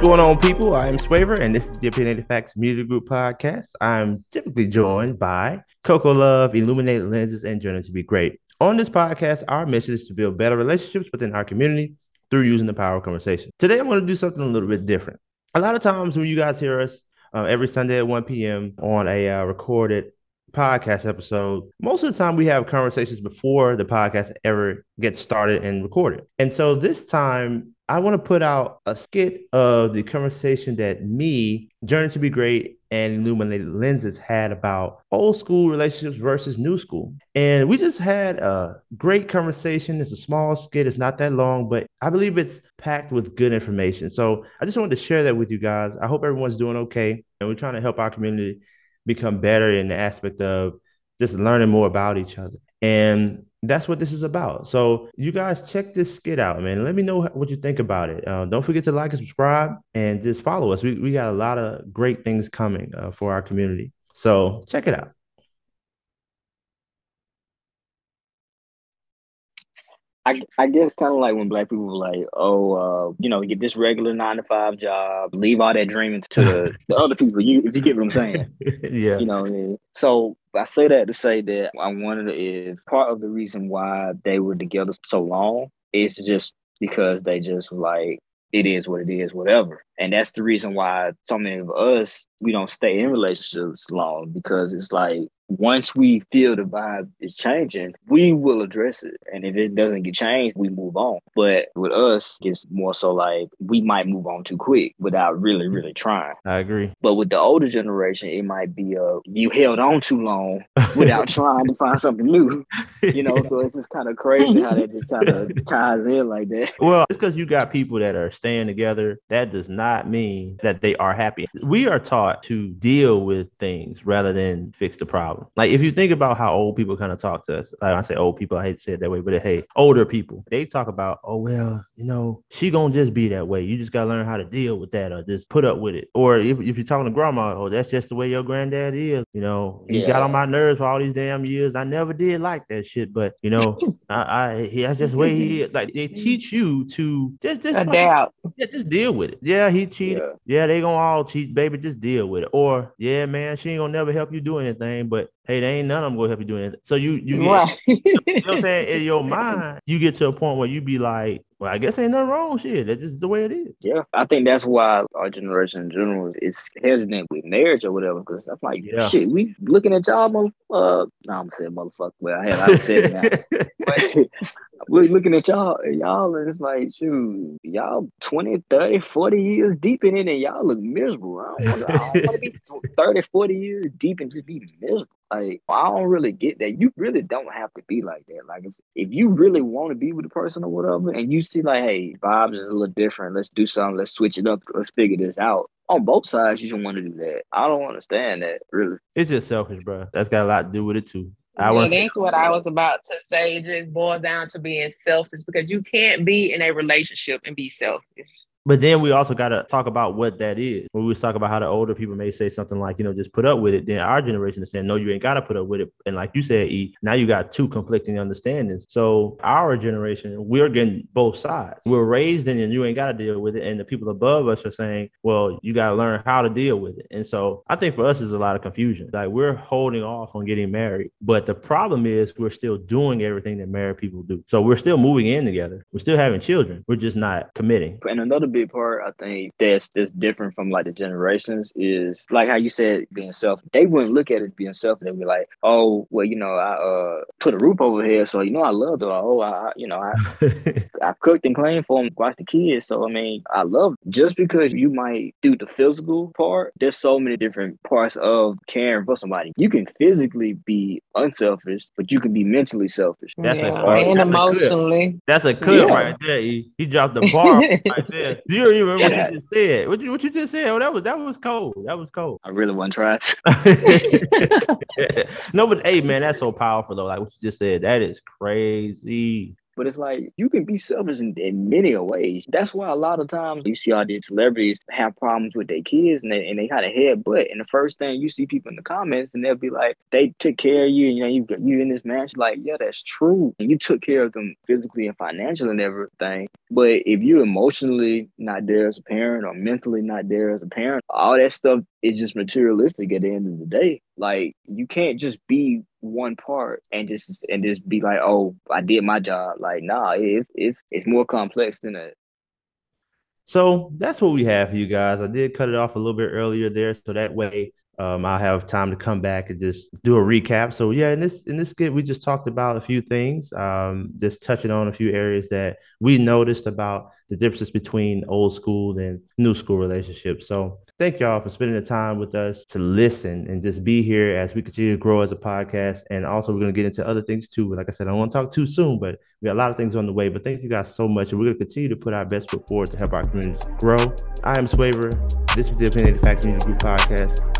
going on, people? I am Swavor, and this is the Opinionated Facts Media Group podcast. I'm typically joined by Coco Love, Illuminated Lenses, and Journey to Be Great. On this podcast, our mission is to build better relationships within our community through using the power of conversation. Today, I'm going to do something a little bit different. A lot of times, when you guys hear us uh, every Sunday at 1 p.m. on a uh, recorded podcast episode, most of the time we have conversations before the podcast ever gets started and recorded. And so this time, I want to put out a skit of the conversation that me, Journey to Be Great, and Illuminated Lenses had about old school relationships versus new school. And we just had a great conversation. It's a small skit, it's not that long, but I believe it's packed with good information. So I just wanted to share that with you guys. I hope everyone's doing okay. And we're trying to help our community become better in the aspect of just learning more about each other. And that's what this is about. So you guys check this skit out, man. Let me know what you think about it. Uh, don't forget to like and subscribe and just follow us. We, we got a lot of great things coming uh, for our community. So check it out. I, I guess kind of like when black people were like, oh, uh, you know, get this regular nine to five job, leave all that dreaming to the, the other people. You, if you get what I'm saying, yeah, you know. So I say that to say that I wonder if part of the reason why they were together so long is just because they just like it is what it is, whatever. And that's the reason why so many of us we don't stay in relationships long because it's like once we feel the vibe is changing, we will address it. And if it doesn't get changed, we move on. But with us, it's more so like we might move on too quick without really, mm-hmm. really trying. I agree. But with the older generation, it might be uh you held on too long without trying to find something new. You know, so it's just kind of crazy how that just kind of ties in like that. Well, it's because you got people that are staying together. That does not mean that they are happy. We are taught to deal with things rather than fix the problem problem. Like if you think about how old people kind of talk to us, like I say old people, I hate to say it that way, but hey, older people, they talk about, oh well, you know, she gonna just be that way. You just gotta learn how to deal with that or just put up with it. Or if, if you're talking to grandma, oh, that's just the way your granddad is. You know, he yeah. got on my nerves for all these damn years. I never did like that shit, but you know, I, I he that's just the way he is. Like they teach you to just just adapt. Yeah, just deal with it. Yeah, he cheated. Yeah. yeah, they gonna all cheat, baby. Just deal with it. Or yeah, man, she ain't gonna never help you do anything, but hey, they ain't none of them gonna help you do anything. So you you get, right. you know what I'm saying? In your mind, you get to a point where you be like, well, I guess ain't nothing wrong. Shit, that's just the way it is. Yeah, I think that's why our generation in general is hesitant with marriage or whatever. Because I'm like, yeah. shit, we looking at y'all, mother. Uh, no, I'm saying motherfucker. Well, I had I said it now. but we're looking at y'all, and y'all, and it's like, shoot, y'all 20, 30, 40 years deep in it, and y'all look miserable. I don't want to be 30, 40 years deep and just be miserable. Like, I don't really get that. You really don't have to be like that. Like, if, if you really want to be with a person or whatever, and you see, like, hey, vibes is a little different, let's do something, let's switch it up, let's figure this out. On both sides, you should want to do that. I don't understand that, really. It's just selfish, bro. That's got a lot to do with it, too. I was that's what I was about to say. It just boils down to being selfish because you can't be in a relationship and be selfish. But then we also got to talk about what that is. When we talk about how the older people may say something like, you know, just put up with it, then our generation is saying, no, you ain't got to put up with it. And like you said, E, now you got two conflicting understandings. So our generation, we're getting both sides. We're raised in and you ain't got to deal with it. And the people above us are saying, well, you got to learn how to deal with it. And so I think for us is a lot of confusion. Like we're holding off on getting married. But the problem is we're still doing everything that married people do. So we're still moving in together. We're still having children. We're just not committing. And another big part I think that's that's different from like the generations is like how you said being self. They wouldn't look at it being self. They'd be like, oh, well, you know, I uh put a roof over here, so you know, I love her. Oh, I, you know, I I cooked and cleaned for them, watched the kids. So I mean, I love just because you might do the physical part. There's so many different parts of caring for somebody. You can physically be unselfish, but you can be mentally selfish. That's yeah. a and that's emotionally. A that's a cut yeah. right there. He, he dropped the bar right there. Do you remember yeah. what you just said? What you what you just said? Oh, that was that was cold. That was cold. I really want to try no, but hey, man, that's so powerful though. Like what you just said, that is crazy. But it's like you can be selfish in, in many ways. That's why a lot of times you see all these celebrities have problems with their kids and they and they kind of head butt. And the first thing you see people in the comments and they'll be like, they took care of you, you know, you you in this match. Like, yeah, that's true. And you took care of them physically and financially and everything. But if you're emotionally not there as a parent or mentally not there as a parent, all that stuff is just materialistic at the end of the day. Like you can't just be one part and just and just be like, oh, I did my job. Like, nah, it's it's it's more complex than that. So that's what we have for you guys. I did cut it off a little bit earlier there, so that way um, I'll have time to come back and just do a recap. So yeah, in this in this skit, we just talked about a few things, um, just touching on a few areas that we noticed about the differences between old school and new school relationships. So thank y'all for spending the time with us to listen and just be here as we continue to grow as a podcast. And also, we're going to get into other things too. Like I said, I don't want to talk too soon, but we got a lot of things on the way. But thank you guys so much. And we're going to continue to put our best foot forward to help our communities grow. I am Swavor. This is the Opinionated Facts Media Group podcast.